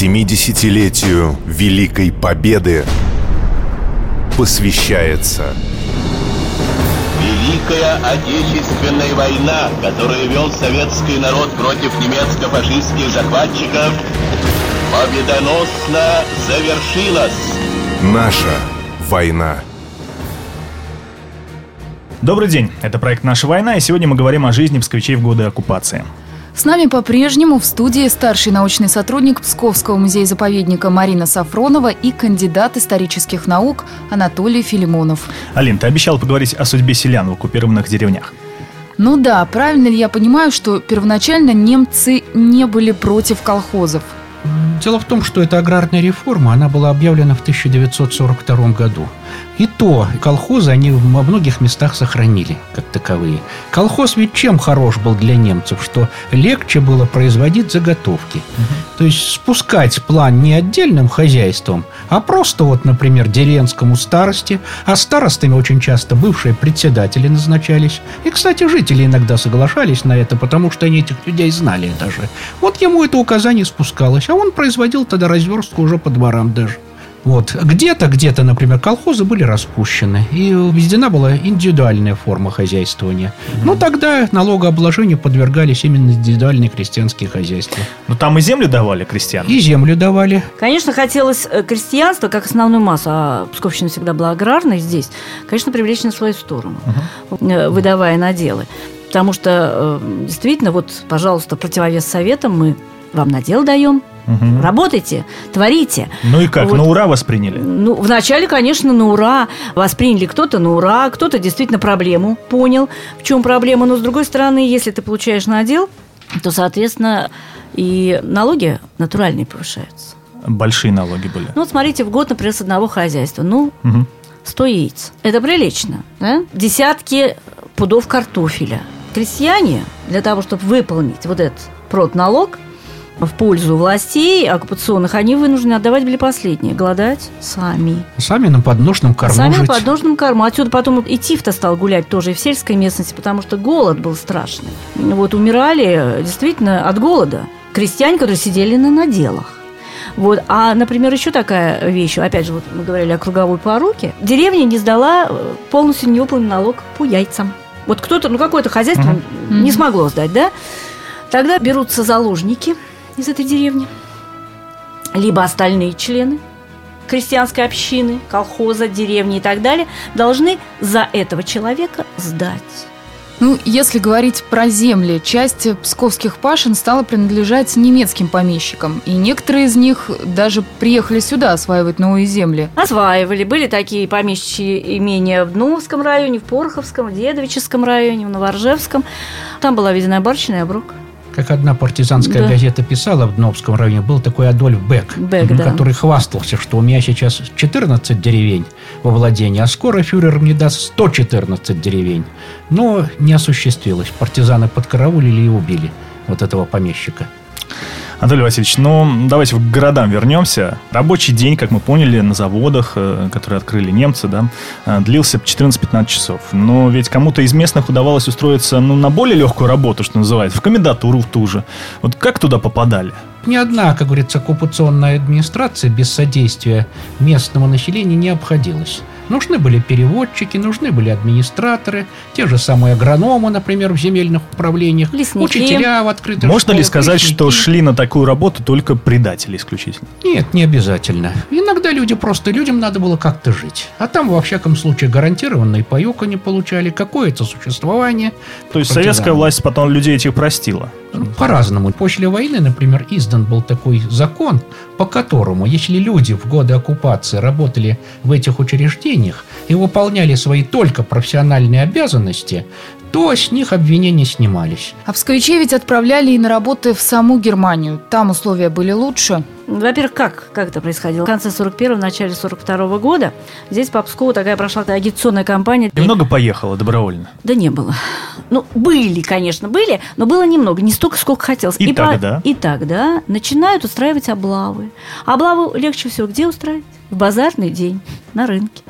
70-летию Великой Победы посвящается Великая Отечественная война, которую вел советский народ против немецко-фашистских захватчиков, победоносно завершилась. Наша война. Добрый день, это проект «Наша война», и сегодня мы говорим о жизни псковичей в годы оккупации. С нами по-прежнему в студии старший научный сотрудник Псковского музея-заповедника Марина Сафронова и кандидат исторических наук Анатолий Филимонов. Алин, ты обещал поговорить о судьбе селян в оккупированных деревнях. Ну да, правильно ли я понимаю, что первоначально немцы не были против колхозов? Дело в том, что эта аграрная реформа, она была объявлена в 1942 году. И то колхозы они во многих местах сохранили как таковые. Колхоз ведь чем хорош был для немцев, что легче было производить заготовки. Угу. То есть спускать план не отдельным хозяйством, а просто вот, например, деревенскому старости, а старостами очень часто бывшие председатели назначались. И, кстати, жители иногда соглашались на это, потому что они этих людей знали даже. Вот ему это указание спускалось, а он производил тогда разверстку уже по дворам даже. Вот. Где-то, где-то, например, колхозы были распущены, и введена была индивидуальная форма хозяйствования. Mm-hmm. Но тогда налогообложению подвергались именно индивидуальные крестьянские хозяйства. Но там и землю давали крестьянам? И землю давали. Конечно, хотелось э, крестьянство, как основную массу, а Псковщина всегда была аграрной здесь, конечно, привлечь на свою сторону, uh-huh. выдавая наделы. Потому что э, действительно, вот, пожалуйста, противовес советам мы вам надел даем, Угу. Работайте, творите. Ну и как, вот. на ура восприняли? Ну, вначале, конечно, на ура. Восприняли кто-то на ура, кто-то действительно проблему понял, в чем проблема. Но, с другой стороны, если ты получаешь надел, то, соответственно, и налоги натуральные повышаются. Большие налоги были? Ну, вот смотрите, в год, например, с одного хозяйства. Ну, угу. 100 яиц. Это прилично. Да? Десятки пудов картофеля. Крестьяне для того, чтобы выполнить вот этот продналог, в пользу властей оккупационных, они вынуждены отдавать были последние. Голодать сами. Сами на подножном корму Сами жить. на подножном корму. Отсюда потом и Тиф-то стал гулять тоже и в сельской местности, потому что голод был страшный. Вот умирали действительно от голода. Крестьяне, которые сидели на наделах. Вот. А, например, еще такая вещь, опять же, вот мы говорили о круговой поруке. Деревня не сдала э, полностью невыполненный налог по яйцам. Вот кто-то, ну какое-то хозяйство mm-hmm. не смогло сдать, да? Тогда берутся заложники – из этой деревни, либо остальные члены крестьянской общины, колхоза, деревни и так далее, должны за этого человека сдать. Ну, если говорить про земли, часть псковских пашин стала принадлежать немецким помещикам, и некоторые из них даже приехали сюда осваивать новые земли. Осваивали. Были такие помещичьи имения в Дновском районе, в Пороховском, в Дедовическом районе, в Новоржевском. Там была введена барщина и оброк. Как одна партизанская да. газета писала в Дновском районе, был такой Адольф Бек, Бек который да. хвастался, что у меня сейчас 14 деревень во владении, а скоро фюрер мне даст 114 деревень. Но не осуществилось. Партизаны подкараулили и убили вот этого помещика. Анатолий Васильевич, ну давайте к городам вернемся. Рабочий день, как мы поняли, на заводах, э, которые открыли немцы, да, э, длился 14-15 часов. Но ведь кому-то из местных удавалось устроиться ну, на более легкую работу, что называется, в комендатуру в ту же. Вот как туда попадали? Ни одна, как говорится, оккупационная администрация без содействия местного населения не обходилась. Нужны были переводчики, нужны были администраторы, те же самые агрономы, например, в земельных управлениях, Лесники. учителя в открытых Можно школах, ли сказать, лесники. что шли на такую работу только предатели исключительно? Нет, не обязательно. Иногда люди просто, людям надо было как-то жить. А там, во всяком случае, гарантированный паек они получали, какое-то существование. То есть советская власть потом людей этих простила? По-разному. После войны, например, издан был такой закон, по которому, если люди в годы оккупации работали в этих учреждениях и выполняли свои только профессиональные обязанности, то с них обвинения снимались. А псковичей ведь отправляли и на работы в саму Германию. Там условия были лучше. Во-первых, как, как это происходило? В конце 41-го, в начале 42-го года здесь по Пскову такая прошла агитационная кампания. Немного поехало добровольно? Да не было. Ну, были, конечно, были, но было немного, не столько, сколько хотелось. И, и тогда? По... И тогда начинают устраивать облавы. Облаву легче всего где устраивать? В базарный день, на рынке.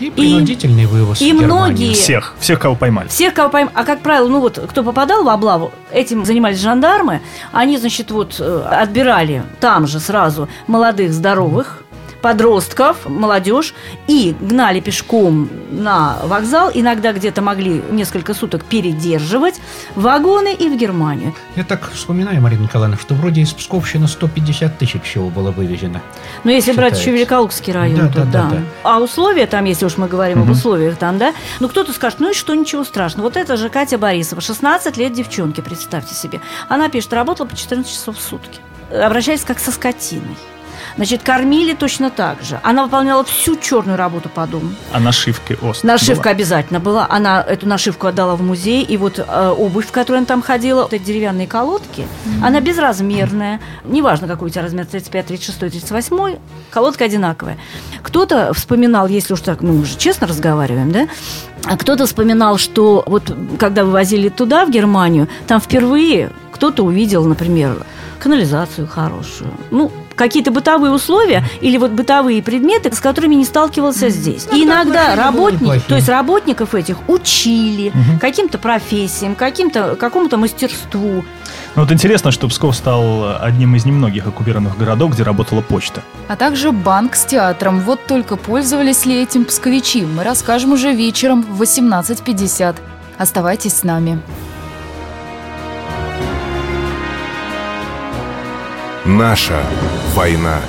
И принудительный вывоз и в Германию. многие- Всех, всех, кого поймали. Всех, кого пойм... А как правило, ну вот, кто попадал в облаву, этим занимались жандармы. Они, значит, вот э, отбирали там же сразу молодых, здоровых, подростков, молодежь, и гнали пешком на вокзал. Иногда где-то могли несколько суток передерживать вагоны и в Германию. Я так вспоминаю, Марина Николаевна, что вроде из Псковщины 150 тысяч всего было вывезено. Но если брать Считается. еще Великолукский район, Да, то да, да. да, да. А условия там, если уж мы говорим об условиях там, да, ну кто-то скажет, ну и что, ничего страшного. Вот это же Катя Борисова, 16 лет девчонки, представьте себе. Она пишет, работала по 14 часов в сутки. Обращается как со скотиной. Значит, кормили точно так же. Она выполняла всю черную работу по дому. А нашивки ост. Нашивка была? обязательно была. Она эту нашивку отдала в музей. И вот э, обувь, в которой она там ходила, вот эти деревянные колодки, она безразмерная. Неважно, какой у тебя размер, 35, 36, 38, колодка одинаковая. Кто-то вспоминал, если уж так, ну, мы же честно разговариваем, да? А кто-то вспоминал, что вот когда вывозили туда, в Германию, там впервые кто-то увидел, например, канализацию хорошую. Ну, какие-то бытовые условия или вот бытовые предметы, с которыми не сталкивался здесь. Ну, И иногда работники, то есть работников этих учили каким-то профессиям, каким-то, какому-то мастерству. Ну вот интересно, что Псков стал одним из немногих оккупированных городов, где работала почта. А также банк с театром. Вот только пользовались ли этим псковичи, мы расскажем уже вечером в 18.50. Оставайтесь с нами. Наша война.